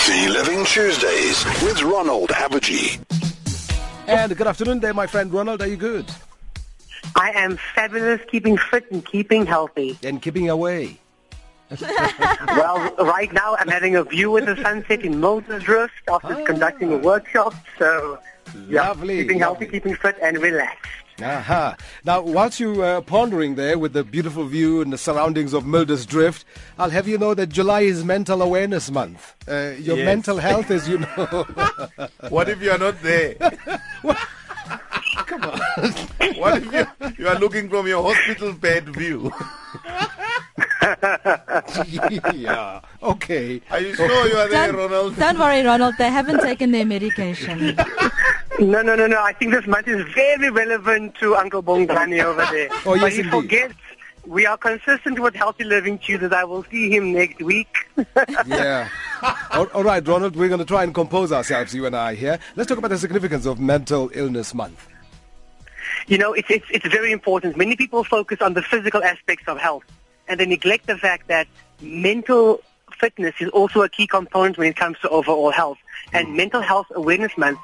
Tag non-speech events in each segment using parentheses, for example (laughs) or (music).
Healthy Living Tuesdays with Ronald Abvajee. And good afternoon there, my friend Ronald. Are you good? I am fabulous, keeping fit and keeping healthy. And keeping away. (laughs) well, right now I'm having a view of the sunset in Muldersdrift after Ah. conducting a workshop. So, yeah, Lovely, keeping healthy, keeping fit and relaxed. Aha. Now, whilst you uh, pondering there with the beautiful view and the surroundings of Mulders Drift, I'll have you know that July is Mental Awareness Month. Uh, your Yes. mental health, as you know. (laughs) What if you are not there? Come on. What if you, you are looking from your hospital bed view? (laughs) yeah. Okay. Are you sure you are there, Don't, Ronald? don't worry, Ronald. They haven't taken their medication. (laughs) No, no, no, no. I think this month is very relevant to Uncle Bongani over there. (laughs) Oh, yes, but he indeed. forgets we are consistent with Healthy Living Tuesdays. I will see him next week. (laughs) Yeah. all, all right, Ronald, we're going to try and compose ourselves, you and I here. Let's talk about the significance of Mental Illness Month. You know, it's, it's, it's very important. Many people focus on the physical aspects of health and they neglect the fact that mental fitness is also a key component when it comes to overall health. And hmm. Mental Health Awareness Month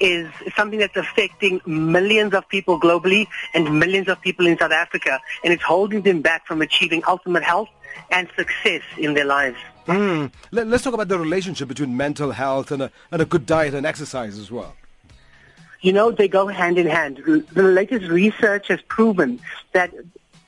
is something that's affecting millions of people globally and millions of people in South Africa. And it's holding them back from achieving ultimate health and success in their lives. Mm. Let, us talk about the relationship between mental health and a, and a good diet and exercise as well. You know, they go hand in hand. The latest research has proven that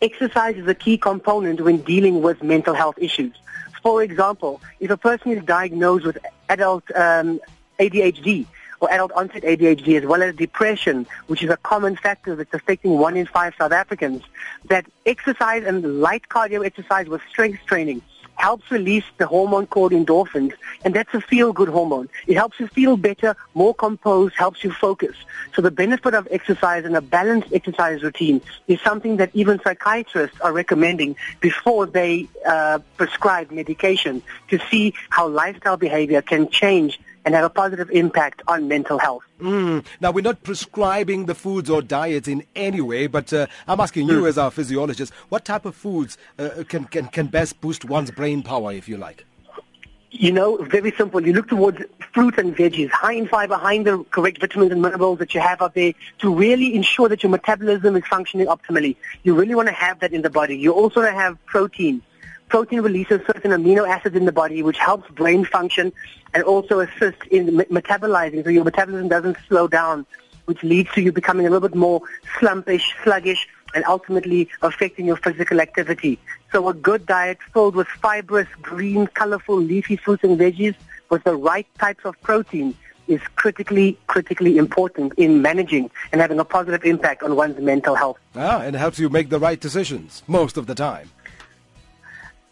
exercise is a key component when dealing with mental health issues. For example, if a person is diagnosed with adult um, ADHD or adult onset ADHD as well as depression, which is a common factor that's affecting one in five South Africans, that exercise and light cardio exercise with strength training helps release the hormone called endorphins, and that's a feel-good hormone. It helps you feel better, more composed, helps you focus. So the benefit of exercise and a balanced exercise routine is something that even psychiatrists are recommending before they uh, prescribe medication to see how lifestyle behavior can change and have a positive impact on mental health. Mm. Now, we're not prescribing the foods or diets in any way, but uh, I'm asking you as our physiologist, what type of foods uh, can, can, can best boost one's brain power, if you like? You know, very simple. You look towards fruits and veggies, high in fiber, high in the correct vitamins and minerals that you have out there to really ensure that your metabolism is functioning optimally. You really want to have that in the body. You also want to have protein. Protein releases certain amino acids in the body which helps brain function and also assists in metabolizing so your metabolism doesn't slow down, which leads to you becoming a little bit more slumpish, sluggish, and ultimately affecting your physical activity. So a good diet filled with fibrous, green, colorful, leafy fruits and veggies with the right types of protein is critically, critically important in managing and having a positive impact on one's mental health. Ah, and helps you make the right decisions most of the time.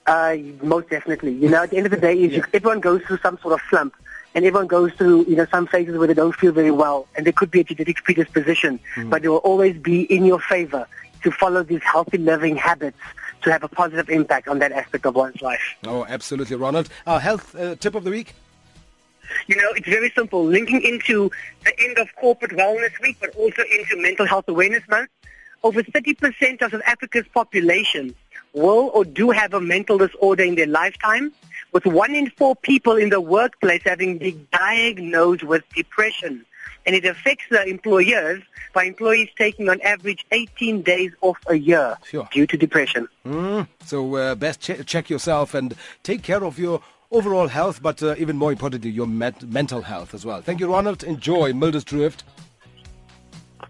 Uh, most definitely. You know, at the end of the day, is you, everyone goes through some sort of slump, and everyone goes through, you know, some phases where they don't feel very well, and there could be a genetic predisposition, but it will always be in your favor to follow these healthy living habits to have a positive impact on that aspect of one's life. Oh, absolutely, Ronald. Our health uh, tip of the week? You know, it's very simple. Linking into the end of corporate wellness week, but also into mental health awareness month, over 30% of South Africa's population will or do have a mental disorder in their lifetime, with one in four people in the workplace having been diagnosed with depression. And it affects the employers by employees taking on average 18 days off a year Sure. due to depression. Mm. So uh, best che- check yourself and take care of your overall health, but uh, even more importantly, your met- mental health as well. Thank you, Ronald. Enjoy Mulders Drift.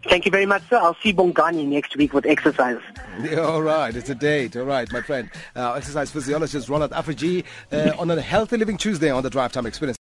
Thank you very much, sir. I'll see Bongani next week with exercise. Yeah, (laughs) all right, it's a date. All right, my friend. Uh, exercise physiologist Ronald Abvajee uh, on a Healthy Living Tuesday on the Drive Time Experience.